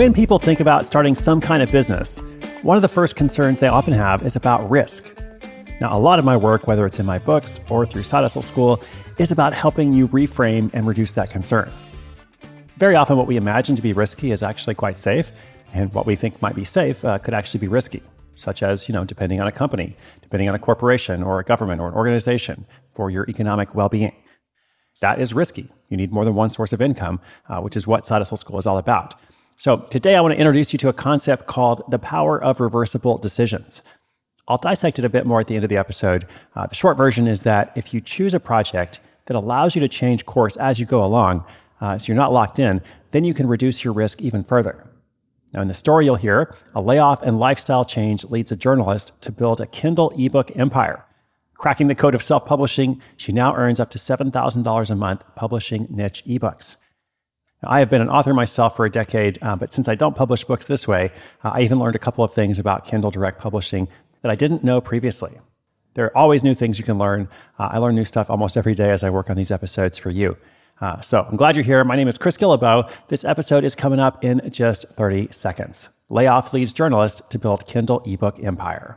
When people think about starting some kind of business, one of the first concerns they often have is about risk. Now, a lot of my work, whether it's in my books or through Side Hustle School, is about helping you reframe and reduce that concern. Very often, what we imagine to be risky is actually quite safe, and what we think might be safe uh, could actually be risky, such as, you know, depending on a company, depending on a corporation or a government or an organization for your economic well being. That is risky. You need more than one source of income, uh, which is what Side Hustle School is all about. So, today I want to introduce you to a concept called the power of reversible decisions. I'll dissect it a bit more at the end of the episode. Uh, the short version is that if you choose a project that allows you to change course as you go along, uh, so you're not locked in, then you can reduce your risk even further. Now, in the story you'll hear, a layoff and lifestyle change leads a journalist to build a Kindle ebook empire. Cracking the code of self publishing, she now earns up to $7,000 a month publishing niche ebooks. I have been an author myself for a decade, uh, but since I don't publish books this way, uh, I even learned a couple of things about Kindle Direct Publishing that I didn't know previously. There are always new things you can learn. Uh, I learn new stuff almost every day as I work on these episodes for you. Uh, so I'm glad you're here. My name is Chris Guillebeau. This episode is coming up in just 30 seconds. Layoff leads journalist to build Kindle ebook empire.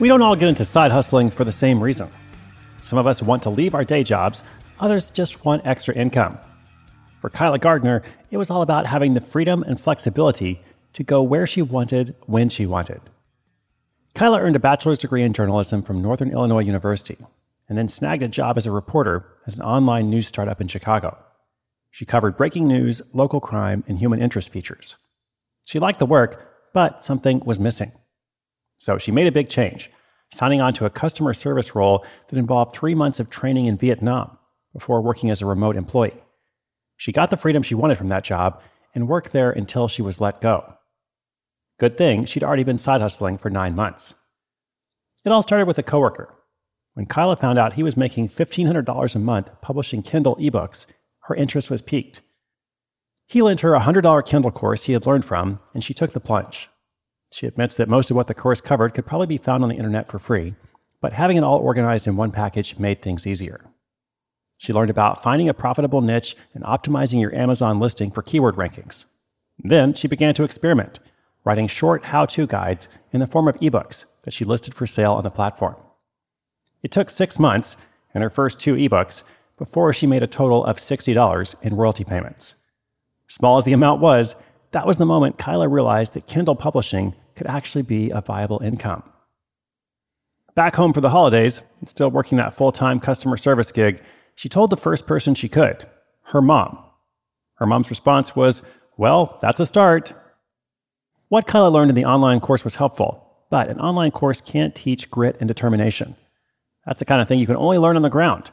We don't all get into side hustling for the same reason. Some of us want to leave our day jobs, others just want extra income. For Kyla Gardner, it was all about having the freedom and flexibility to go where she wanted when she wanted. Kyla earned a bachelor's degree in journalism from Northern Illinois University and then snagged a job as a reporter at an online news startup in Chicago. She covered breaking news, local crime, and human interest features. She liked the work, but something was missing. So she made a big change, signing on to a customer service role that involved three months of training in Vietnam before working as a remote employee. She got the freedom she wanted from that job and worked there until she was let go. Good thing she'd already been side hustling for nine months. It all started with a coworker. When Kyla found out he was making $1,500 a month publishing Kindle ebooks, her interest was piqued. He lent her a $100 Kindle course he had learned from, and she took the plunge. She admits that most of what the course covered could probably be found on the internet for free, but having it all organized in one package made things easier. She learned about finding a profitable niche and optimizing your Amazon listing for keyword rankings. Then she began to experiment, writing short how to guides in the form of ebooks that she listed for sale on the platform. It took six months and her first two ebooks before she made a total of $60 in royalty payments. Small as the amount was, that was the moment Kyla realized that Kindle publishing could actually be a viable income. Back home for the holidays, still working that full time customer service gig, she told the first person she could her mom. Her mom's response was, Well, that's a start. What Kyla learned in the online course was helpful, but an online course can't teach grit and determination. That's the kind of thing you can only learn on the ground.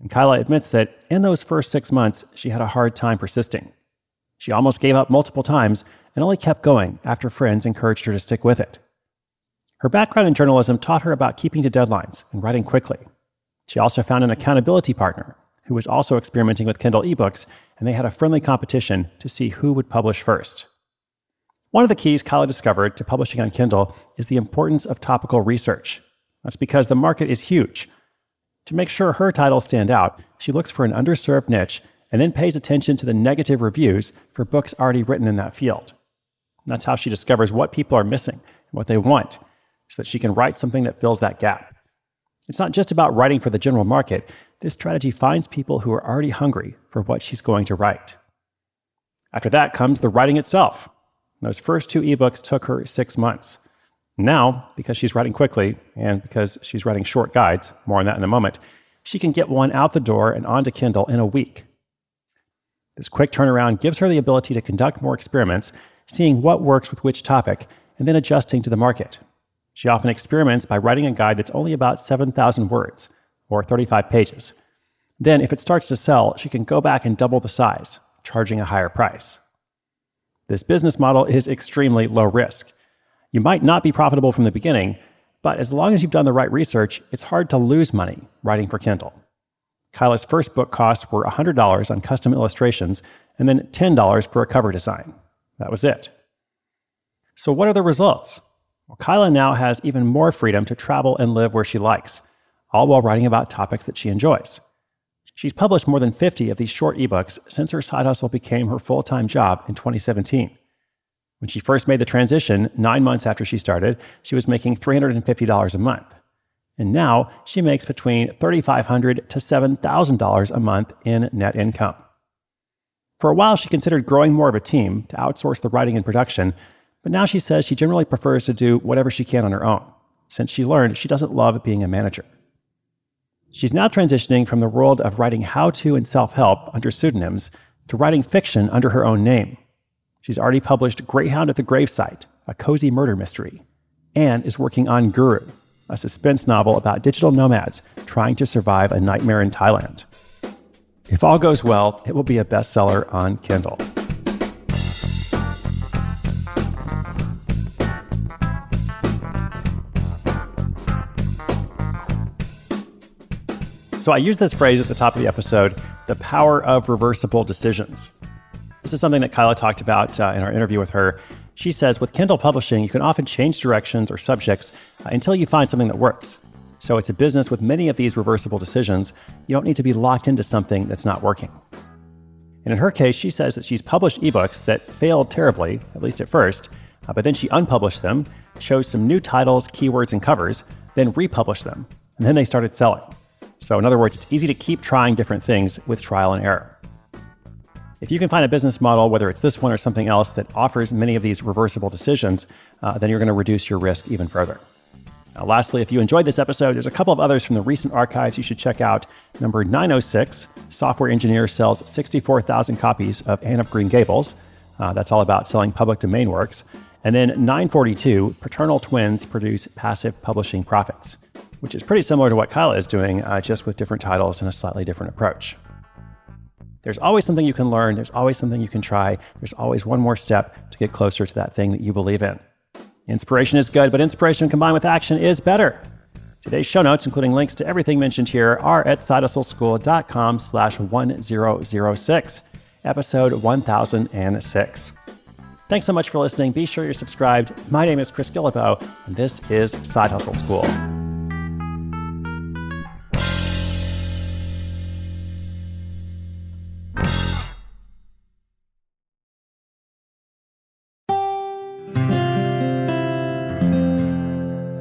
And Kyla admits that in those first six months, she had a hard time persisting. She almost gave up multiple times and only kept going after friends encouraged her to stick with it. Her background in journalism taught her about keeping to deadlines and writing quickly. She also found an accountability partner who was also experimenting with Kindle ebooks, and they had a friendly competition to see who would publish first. One of the keys Kyla discovered to publishing on Kindle is the importance of topical research. That's because the market is huge. To make sure her titles stand out, she looks for an underserved niche and then pays attention to the negative reviews for books already written in that field. That's how she discovers what people are missing and what they want, so that she can write something that fills that gap. It's not just about writing for the general market. This strategy finds people who are already hungry for what she's going to write. After that comes the writing itself. Those first two ebooks took her six months. Now, because she's writing quickly and because she's writing short guides, more on that in a moment, she can get one out the door and onto Kindle in a week. This quick turnaround gives her the ability to conduct more experiments, seeing what works with which topic, and then adjusting to the market. She often experiments by writing a guide that's only about 7,000 words, or 35 pages. Then, if it starts to sell, she can go back and double the size, charging a higher price. This business model is extremely low risk. You might not be profitable from the beginning, but as long as you've done the right research, it's hard to lose money writing for Kindle. Kyla's first book costs were $100 on custom illustrations and then $10 for a cover design. That was it. So, what are the results? Well, Kyla now has even more freedom to travel and live where she likes, all while writing about topics that she enjoys. She's published more than 50 of these short ebooks since her side hustle became her full time job in 2017. When she first made the transition, nine months after she started, she was making $350 a month. And now she makes between 3,500 to $7,000 a month in net income. For a while, she considered growing more of a team to outsource the writing and production, but now she says she generally prefers to do whatever she can on her own, since she learned she doesn't love being a manager. She's now transitioning from the world of writing how to and self help under pseudonyms to writing fiction under her own name. She's already published Greyhound at the Gravesite, a cozy murder mystery, and is working on Guru, a suspense novel about digital nomads trying to survive a nightmare in Thailand. If all goes well, it will be a bestseller on Kindle. So I use this phrase at the top of the episode the power of reversible decisions. This is something that Kyla talked about uh, in our interview with her. She says with Kindle publishing, you can often change directions or subjects uh, until you find something that works. So it's a business with many of these reversible decisions. You don't need to be locked into something that's not working. And in her case, she says that she's published ebooks that failed terribly, at least at first, uh, but then she unpublished them, chose some new titles, keywords, and covers, then republished them, and then they started selling. So, in other words, it's easy to keep trying different things with trial and error. If you can find a business model, whether it's this one or something else, that offers many of these reversible decisions, uh, then you're going to reduce your risk even further. Now, lastly, if you enjoyed this episode, there's a couple of others from the recent archives you should check out. Number 906 Software Engineer sells 64,000 copies of Anne of Green Gables. Uh, that's all about selling public domain works. And then 942 Paternal Twins produce passive publishing profits, which is pretty similar to what Kyla is doing, uh, just with different titles and a slightly different approach. There's always something you can learn. There's always something you can try. There's always one more step to get closer to that thing that you believe in. Inspiration is good, but inspiration combined with action is better. Today's show notes, including links to everything mentioned here, are at sidehustleschool.com slash 1006, episode 1006. Thanks so much for listening. Be sure you're subscribed. My name is Chris Guillebeau, and this is Side Hustle School.